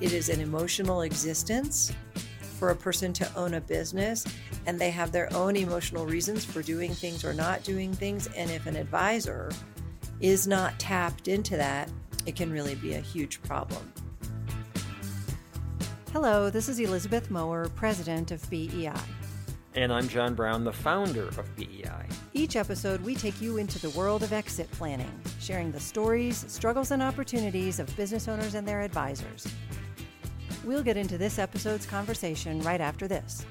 it is an emotional existence for a person to own a business and they have their own emotional reasons for doing things or not doing things. And if an advisor is not tapped into that, it can really be a huge problem. Hello, this is Elizabeth Mower, president of BEI. And I'm John Brown, the founder of BEI. Each episode, we take you into the world of exit planning, sharing the stories, struggles, and opportunities of business owners and their advisors. We'll get into this episode's conversation right after this.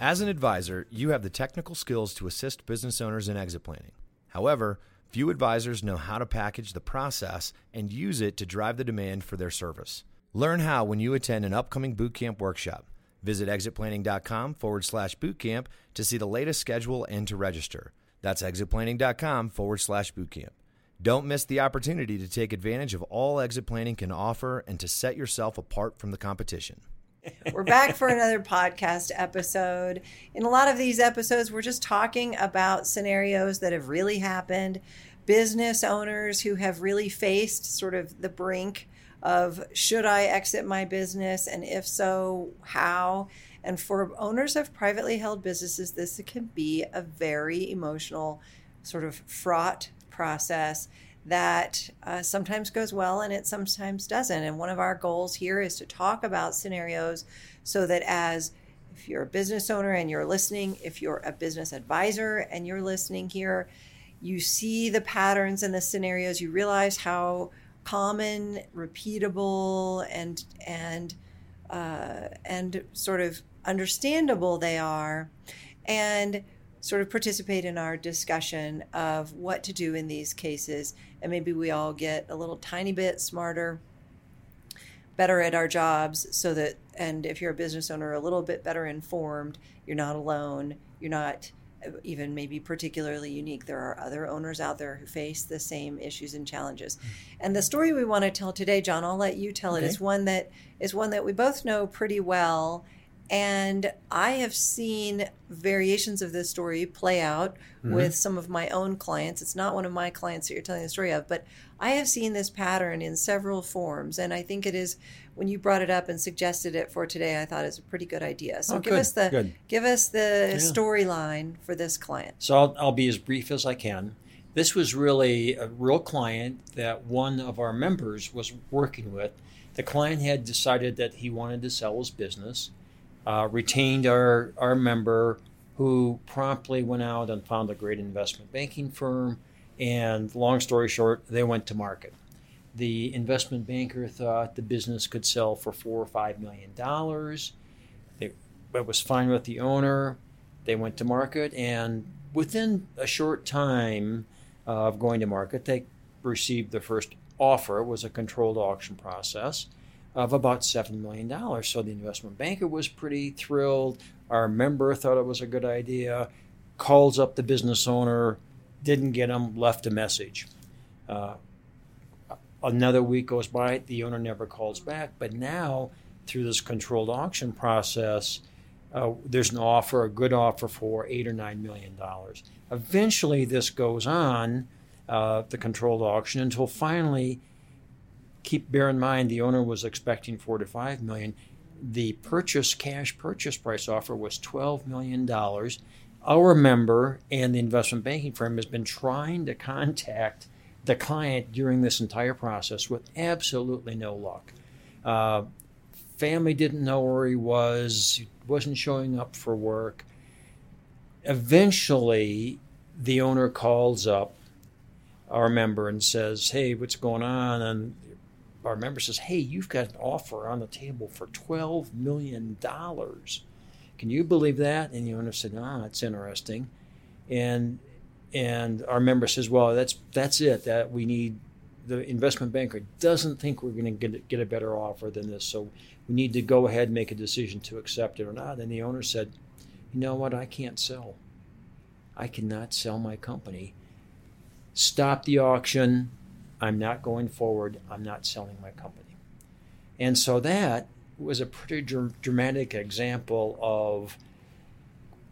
As an advisor, you have the technical skills to assist business owners in exit planning. However, few advisors know how to package the process and use it to drive the demand for their service. Learn how when you attend an upcoming bootcamp workshop. Visit exitplanning.com forward slash bootcamp to see the latest schedule and to register. That's exitplanning.com forward slash bootcamp. Don't miss the opportunity to take advantage of all exit planning can offer and to set yourself apart from the competition. We're back for another podcast episode. In a lot of these episodes, we're just talking about scenarios that have really happened, business owners who have really faced sort of the brink of should I exit my business? And if so, how? And for owners of privately held businesses, this can be a very emotional, sort of fraught process that uh, sometimes goes well and it sometimes doesn't. And one of our goals here is to talk about scenarios so that as if you're a business owner and you're listening, if you're a business advisor and you're listening here, you see the patterns and the scenarios, you realize how common, repeatable, and and uh, and sort of understandable they are, and sort of participate in our discussion of what to do in these cases, and maybe we all get a little tiny bit smarter, better at our jobs, so that and if you're a business owner, a little bit better informed, you're not alone, you're not even maybe particularly unique. There are other owners out there who face the same issues and challenges. Mm. And the story we want to tell today, John, I'll let you tell okay. it. Is one that is one that we both know pretty well. And I have seen variations of this story play out mm-hmm. with some of my own clients. It's not one of my clients that you're telling the story of, but I have seen this pattern in several forms. And I think it is when you brought it up and suggested it for today, I thought it's a pretty good idea. So oh, give good, us the good. give us the yeah. storyline for this client. So I'll, I'll be as brief as I can. This was really a real client that one of our members was working with. The client had decided that he wanted to sell his business uh, retained our, our member who promptly went out and found a great investment banking firm. And long story short, they went to market. The investment banker thought the business could sell for four or five million dollars. It was fine with the owner. They went to market, and within a short time of going to market, they received the first offer. It was a controlled auction process of about $7 million. So the investment banker was pretty thrilled. Our member thought it was a good idea, calls up the business owner, didn't get him, left a message. Uh, another week goes by, the owner never calls back. But now, through this controlled auction process, uh, there's an offer, a good offer for eight or nine million dollars. Eventually, this goes on, uh, the controlled auction, until finally keep bear in mind the owner was expecting four to five million. The purchase cash purchase price offer was twelve million dollars. Our member and the investment banking firm has been trying to contact the client during this entire process with absolutely no luck. Uh, family didn't know where he was, he wasn't showing up for work. Eventually, the owner calls up our member and says, Hey, what's going on? And our member says, "Hey, you've got an offer on the table for twelve million dollars. Can you believe that?" And the owner said, "Ah, that's interesting." And and our member says, "Well, that's that's it. That we need." The investment banker doesn't think we're going to get a better offer than this, so we need to go ahead and make a decision to accept it or not. And the owner said, "You know what? I can't sell. I cannot sell my company. Stop the auction I'm not going forward. I'm not selling my company. And so that was a pretty dr- dramatic example of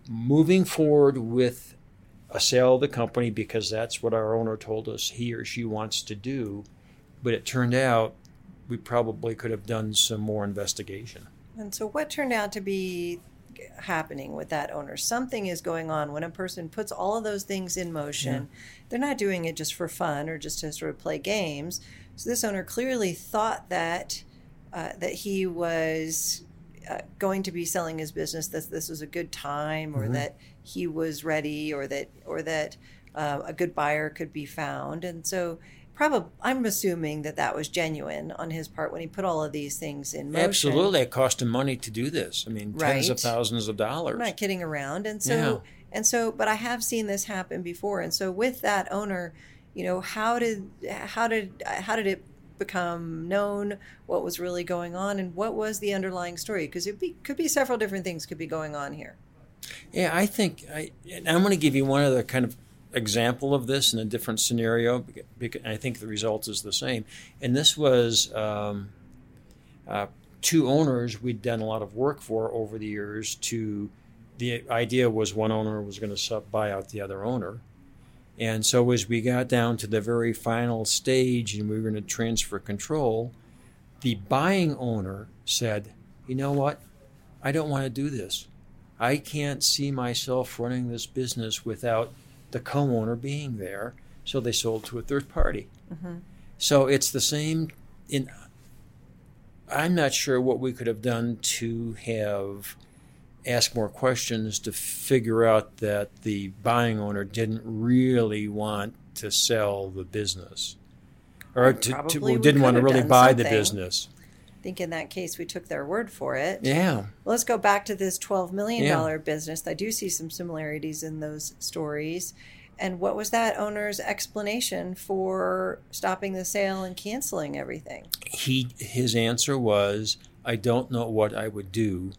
moving forward with a sale of the company because that's what our owner told us he or she wants to do. But it turned out we probably could have done some more investigation. And so, what turned out to be happening with that owner? Something is going on when a person puts all of those things in motion. Yeah. They're not doing it just for fun or just to sort of play games. So, this owner clearly thought that uh, that he was uh, going to be selling his business that this was a good time or mm-hmm. that he was ready or that or that uh, a good buyer could be found and so probably i'm assuming that that was genuine on his part when he put all of these things in motion. Absolutely. It cost him money to do this. I mean right. tens of thousands of dollars. I'm not kidding around. And so yeah. and so but i have seen this happen before. And so with that owner you know how did how did how did it become known what was really going on and what was the underlying story? Because it be, could be several different things could be going on here. Yeah i think I, i'm going to give you one other kind of example of this in a different scenario i think the result is the same and this was um, uh, two owners we'd done a lot of work for over the years to the idea was one owner was going to buy out the other owner and so as we got down to the very final stage and we were going to transfer control, the buying owner said, You know what? I don't want to do this. I can't see myself running this business without the co owner being there. So they sold to a third party. Mm-hmm. So it's the same in. I'm not sure what we could have done to have ask more questions to figure out that the buying owner didn't really want to sell the business or to, to didn't want to really buy something. the business. Think in that case we took their word for it. Yeah. Well, let's go back to this $12 million yeah. business. I do see some similarities in those stories. And what was that owner's explanation for stopping the sale and canceling everything? He his answer was, "I don't know what I would do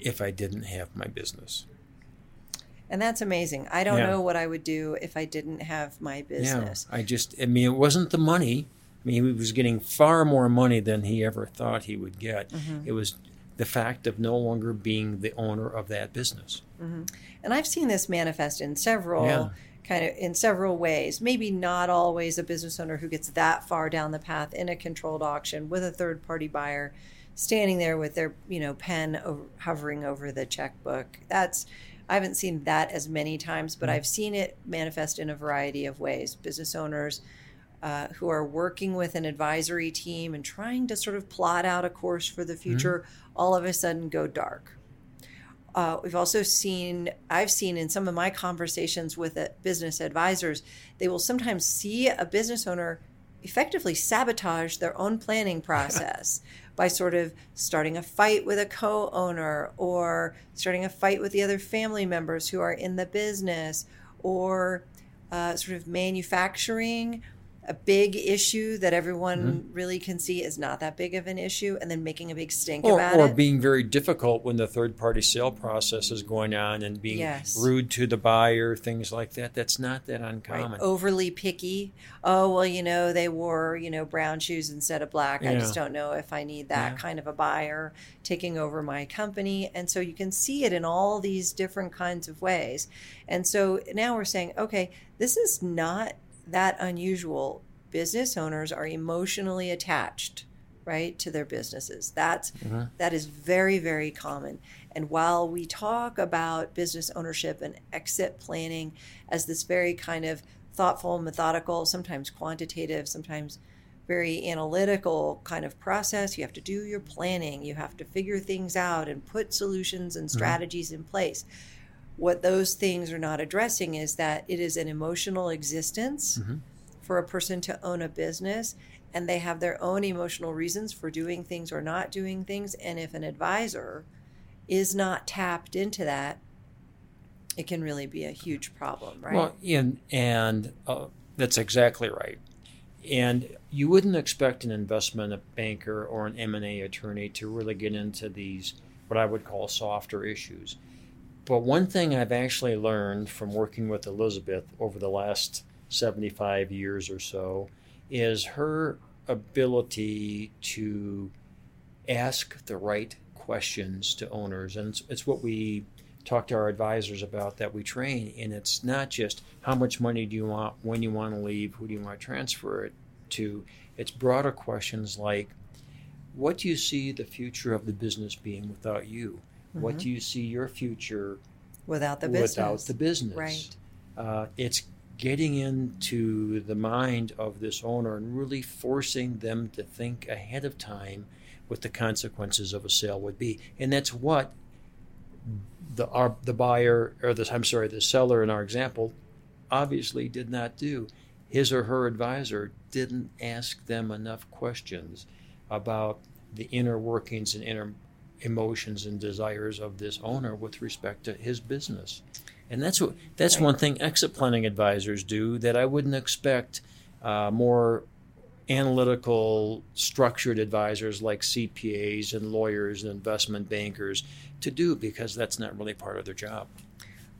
if I didn't have my business. And that's amazing. I don't yeah. know what I would do if I didn't have my business. Yeah, I just, I mean, it wasn't the money. I mean, he was getting far more money than he ever thought he would get. Mm-hmm. It was the fact of no longer being the owner of that business. Mm-hmm. And I've seen this manifest in several yeah. kind of in several ways. Maybe not always a business owner who gets that far down the path in a controlled auction with a third party buyer standing there with their you know pen over, hovering over the checkbook. That's I haven't seen that as many times, but mm-hmm. I've seen it manifest in a variety of ways. Business owners uh, who are working with an advisory team and trying to sort of plot out a course for the future, mm-hmm. all of a sudden go dark. Uh, we've also seen, I've seen in some of my conversations with uh, business advisors, they will sometimes see a business owner effectively sabotage their own planning process by sort of starting a fight with a co owner or starting a fight with the other family members who are in the business or uh, sort of manufacturing a big issue that everyone mm-hmm. really can see is not that big of an issue and then making a big stink or, about or it. Or being very difficult when the third party sale process is going on and being yes. rude to the buyer, things like that. That's not that uncommon. Right. Overly picky. Oh, well, you know, they wore, you know, brown shoes instead of black. Yeah. I just don't know if I need that yeah. kind of a buyer taking over my company. And so you can see it in all these different kinds of ways. And so now we're saying, okay, this is not that unusual. Business owners are emotionally attached, right, to their businesses. That's mm-hmm. that is very very common. And while we talk about business ownership and exit planning as this very kind of thoughtful, methodical, sometimes quantitative, sometimes very analytical kind of process. You have to do your planning, you have to figure things out and put solutions and mm-hmm. strategies mm-hmm. in place what those things are not addressing is that it is an emotional existence mm-hmm. for a person to own a business and they have their own emotional reasons for doing things or not doing things and if an advisor is not tapped into that it can really be a huge problem right? Well and and uh, that's exactly right. And you wouldn't expect an investment banker or an m&a attorney to really get into these what i would call softer issues but one thing I've actually learned from working with Elizabeth over the last 75 years or so is her ability to ask the right questions to owners. And it's, it's, what we talk to our advisors about that we train. And it's not just how much money do you want, when you want to leave, who do you want to transfer it to. It's broader questions like what do you see the future of the business being without you? What Mhm. do you see your future without the business. without the business? Right. Uh, it's getting into the mind of this owner and really forcing them to think ahead of time what the consequences of a sale would be, and that's what the our, the buyer or the I'm sorry the seller in our example obviously did not do. His or her advisor didn't ask them enough questions about the inner workings and inner emotions and desires of this owner with respect to his business. And that's what that's one thing exit planning advisors do that I wouldn't expect uh, more analytical, structured advisors like CPAs and lawyers and investment bankers to do because that's not really part of their job.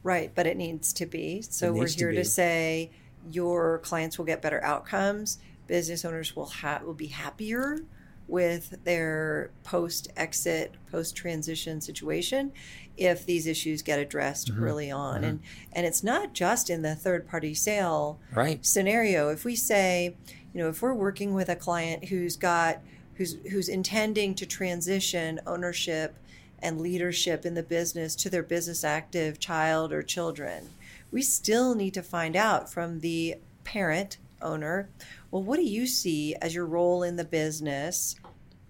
Right, but it needs to be. So we're needs to here to, say your clients will get better outcomes. Business owners will ha- will be happier with their post exit, post transition situation if these issues get addressed Mhm. early on. Mhm. And and it's not just in the third party sale Right. scenario if we say you know if we're working with a client who's got who's who's intending to transition ownership and leadership in the business to their business active child or children we still need to find out from the parent owner well what do you see as your role in the business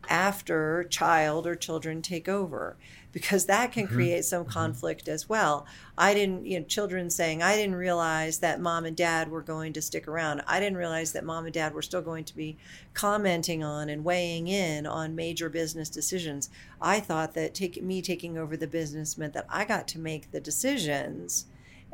after child or children take over? Because that can Mhm. create some conflict as well. I didn't you know children saying i didn't realize that mom and dad were going to stick around. I didn't realize that mom and dad were still going to be commenting on and weighing in on major business decisions. I thought that take, me taking over the business meant that i got to make the decisions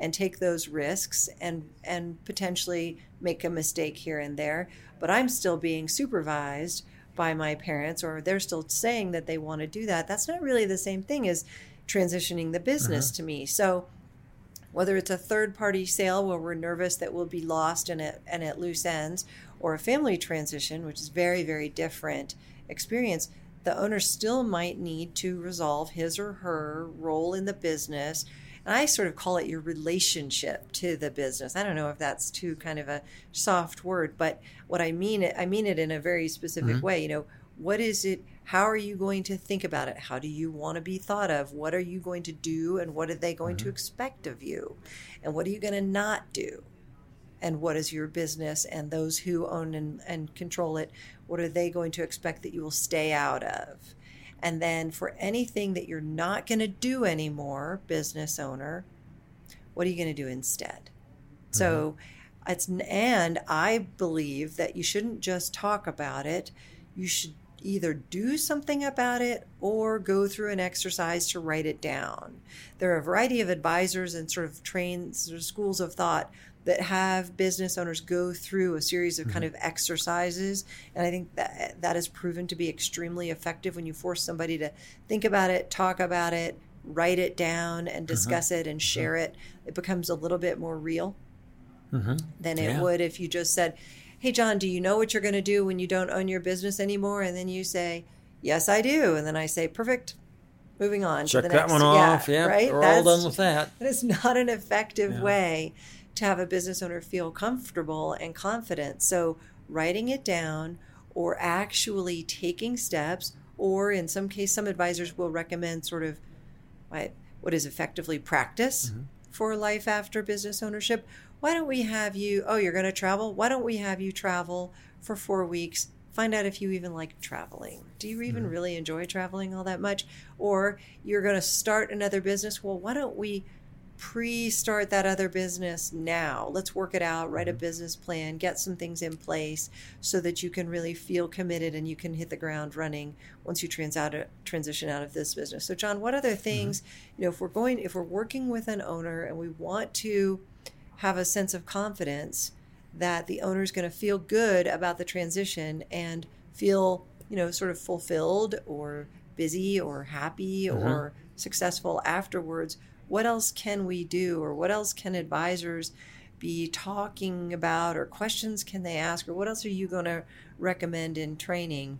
and take those risks and and potentially make a mistake here and there. But i'm still being supervised by my parents or they're still saying that they want to do that. That's not really the same thing as transitioning the business uh-huh. to me. So whether it's a third party sale where we're nervous that we'll be lost and at, and at loose ends or a family transition which is very very different experience the owner still might need to resolve his or her role in the business and i sort of call it your relationship to the business. I don't know if that's too kind of a soft word but what i mean it i mean it in a very specific Mhm. way. You know what is it how are you going to think about it? How do you want to be thought of? What are you going to do? And what are they going to Mhm. expect of you? And what are you going to not do? And what is your business and those who own and, and control it what are they going to expect that you will stay out of and then for anything that you're not going to do anymore business owner what are you going to do instead? So mm-hmm. it's and i believe that you shouldn't just talk about it. You should either do something about it or go through an exercise to write it down. There are a variety of advisors and sort of trains or schools of thought that have business owners go through a series of kind mm-hmm. of exercises and i think that that has proven to be extremely effective when you force somebody to think about it talk about it write it down and mm-hmm. discuss it and mm-hmm. share it it becomes a little bit more real Mm-hmm. than it Yeah. would if you just said hey john do you know what you're going to do when you don't own your business anymore and then you say yes i do and then i say perfect moving on Check to the that next one yeah, off. Yeah, right we're all done with that. that is not an effective Yeah. way to have a business owner feel comfortable and confident. So, writing it down or actually taking steps, or in some case, some advisors will recommend sort of what, is effectively practice Mhm. for life after business ownership. Why don't we have you? Oh, you're going to travel? Why don't we have you travel for four weeks? Find out if you even like traveling. Do you even Mhm. really enjoy traveling all that much? Or you're going to start another business? Well, why don't we pre start that other business now? Let's work it out, write a Mhm. business plan, get some things in place so that you can really feel committed and you can hit the ground running once you trans out, transition out of this business. So, John, what other things, you know, if we're going, if we're working with an owner and we want to have a sense of confidence that the owner is going to feel good about the transition and feel, you know, sort of fulfilled or busy or happy Mhm. or successful afterwards, what else can we do or what else can advisors be talking about or questions can they ask or what else are you going to recommend in training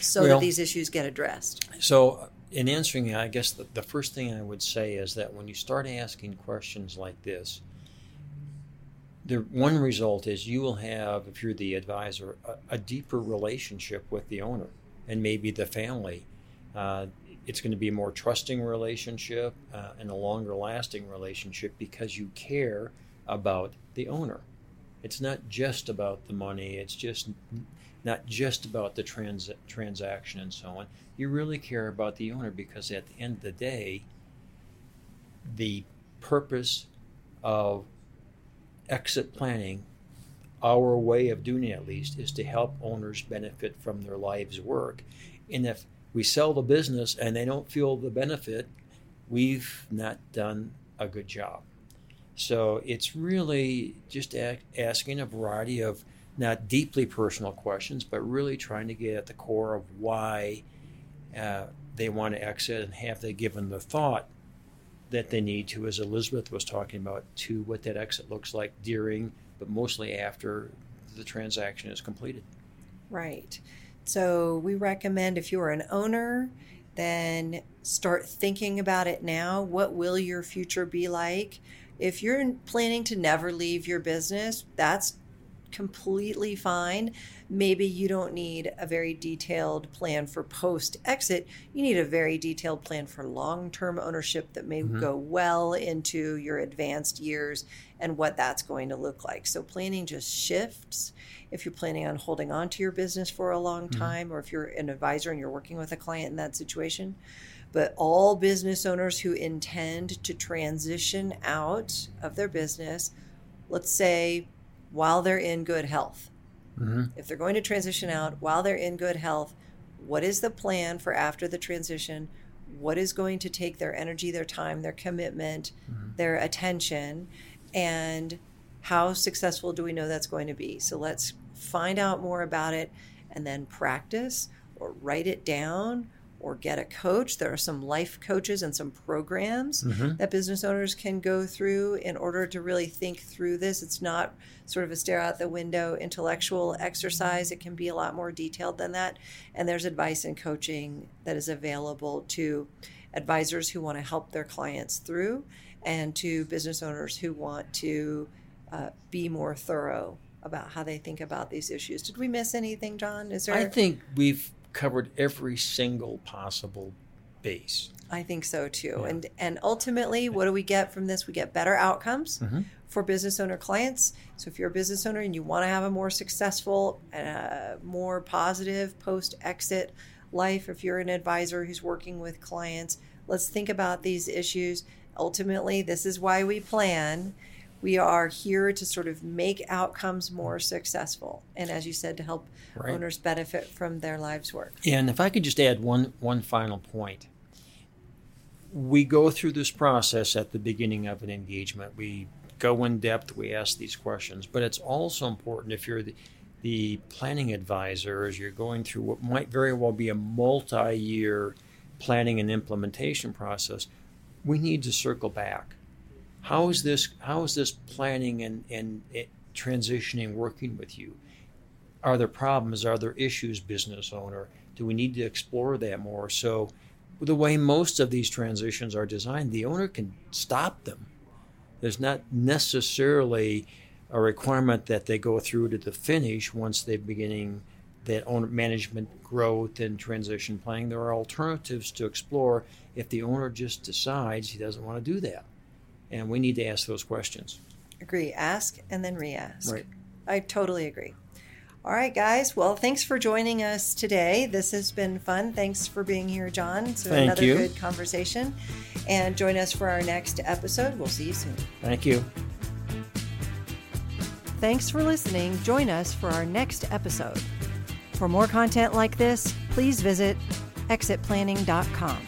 so Well- that these issues get addressed? So, in answering, I guess the, the first thing I would say is that when you start asking questions like this, the one result is you will have, if you're the advisor, a, a deeper relationship with the owner. and maybe the family. Uh, it's going to be a more trusting relationship uh, and a longer lasting relationship because you care about the owner. It's not just about the money, it's just not just about the trans- transaction and so on. You really care about the owner because at the end of the day, the purpose of exit planning, our way of doing it at least, is to help owners benefit from their lives' work. And if we sell the business and they don't feel the benefit, we've not done a good job. So it's really just a- asking a variety of not deeply personal questions, but really trying to get at the core of why uh, they want to exit and have they given the thought that they need to, as Elizabeth was talking about, to what that exit looks like during, but mostly after the transaction is completed. Right. So we recommend if you're an owner, then start thinking about it now. What will your future be like? If you're planning to never leave your business, that's completely fine. Maybe you don't need a very detailed plan for post exit. You need a very detailed plan for long term ownership that may mm-hmm. go well into your advanced years and what that's going to look like. So, planning just shifts. If you're planning on holding on to your business for a long mm-hmm. time, or if you're an advisor and you're working with a client in that situation, but all business owners who intend to transition out of their business, let's say while they're in good health. Mm-hmm. If they're going to transition out while they're in good health, what is the plan for after the transition? What is going to take their energy, their time, their commitment, mm-hmm. their attention, and how successful do we know that's going to be? So let's find out more about it and then practice or write it down or get a coach. There are some life coaches and some programs mm-hmm. that business owners can go through in order to really think through this. It's not sort of a stare out the window intellectual exercise, it can be a lot more detailed than that. And there's advice and coaching that is available to advisors who want to help their clients through and to business owners who want to uh, be more thorough about how they think about these issues. Did we miss anything, John? Is there? I think we've covered every single possible base. I think so too. Yeah. And and ultimately, what do we get from this? We get better outcomes mm-hmm. for business owner clients. So if you're a business owner and you want to have a more successful, uh, more positive post exit life, if you're an advisor who's working with clients, let's think about these issues. Ultimately, this is why we plan we are here to sort of make outcomes more successful and as you said to help right. owners benefit from their lives work. And if i could just add one one final point. We go through this process at the beginning of an engagement. We go in depth we ask these questions but it's also important if you're the, the planning advisor as you're going through what might very well be a multi-year planning and implementation process we need to circle back how is this how is this planning and and transitioning working with you? Are there problems? Are there issues, business owner? Do we need to explore that more? So, the way most of these transitions are designed, the owner can stop them. There's not necessarily a requirement that they go through to the finish once they're beginning that owner management growth and transition planning. There are alternatives to explore if the owner just decides he doesn't want to do that and we need to ask those questions. Agree. Ask and then re-ask. Right. I totally agree. All right, guys. Well, thanks for joining us today. This has been fun. Thanks for being here, John. So Thank another you. good conversation. And join us for our next episode. We'll see you soon. Thank you. Thanks for listening. Join us for our next episode. For more content like this, please visit exitplanning.com.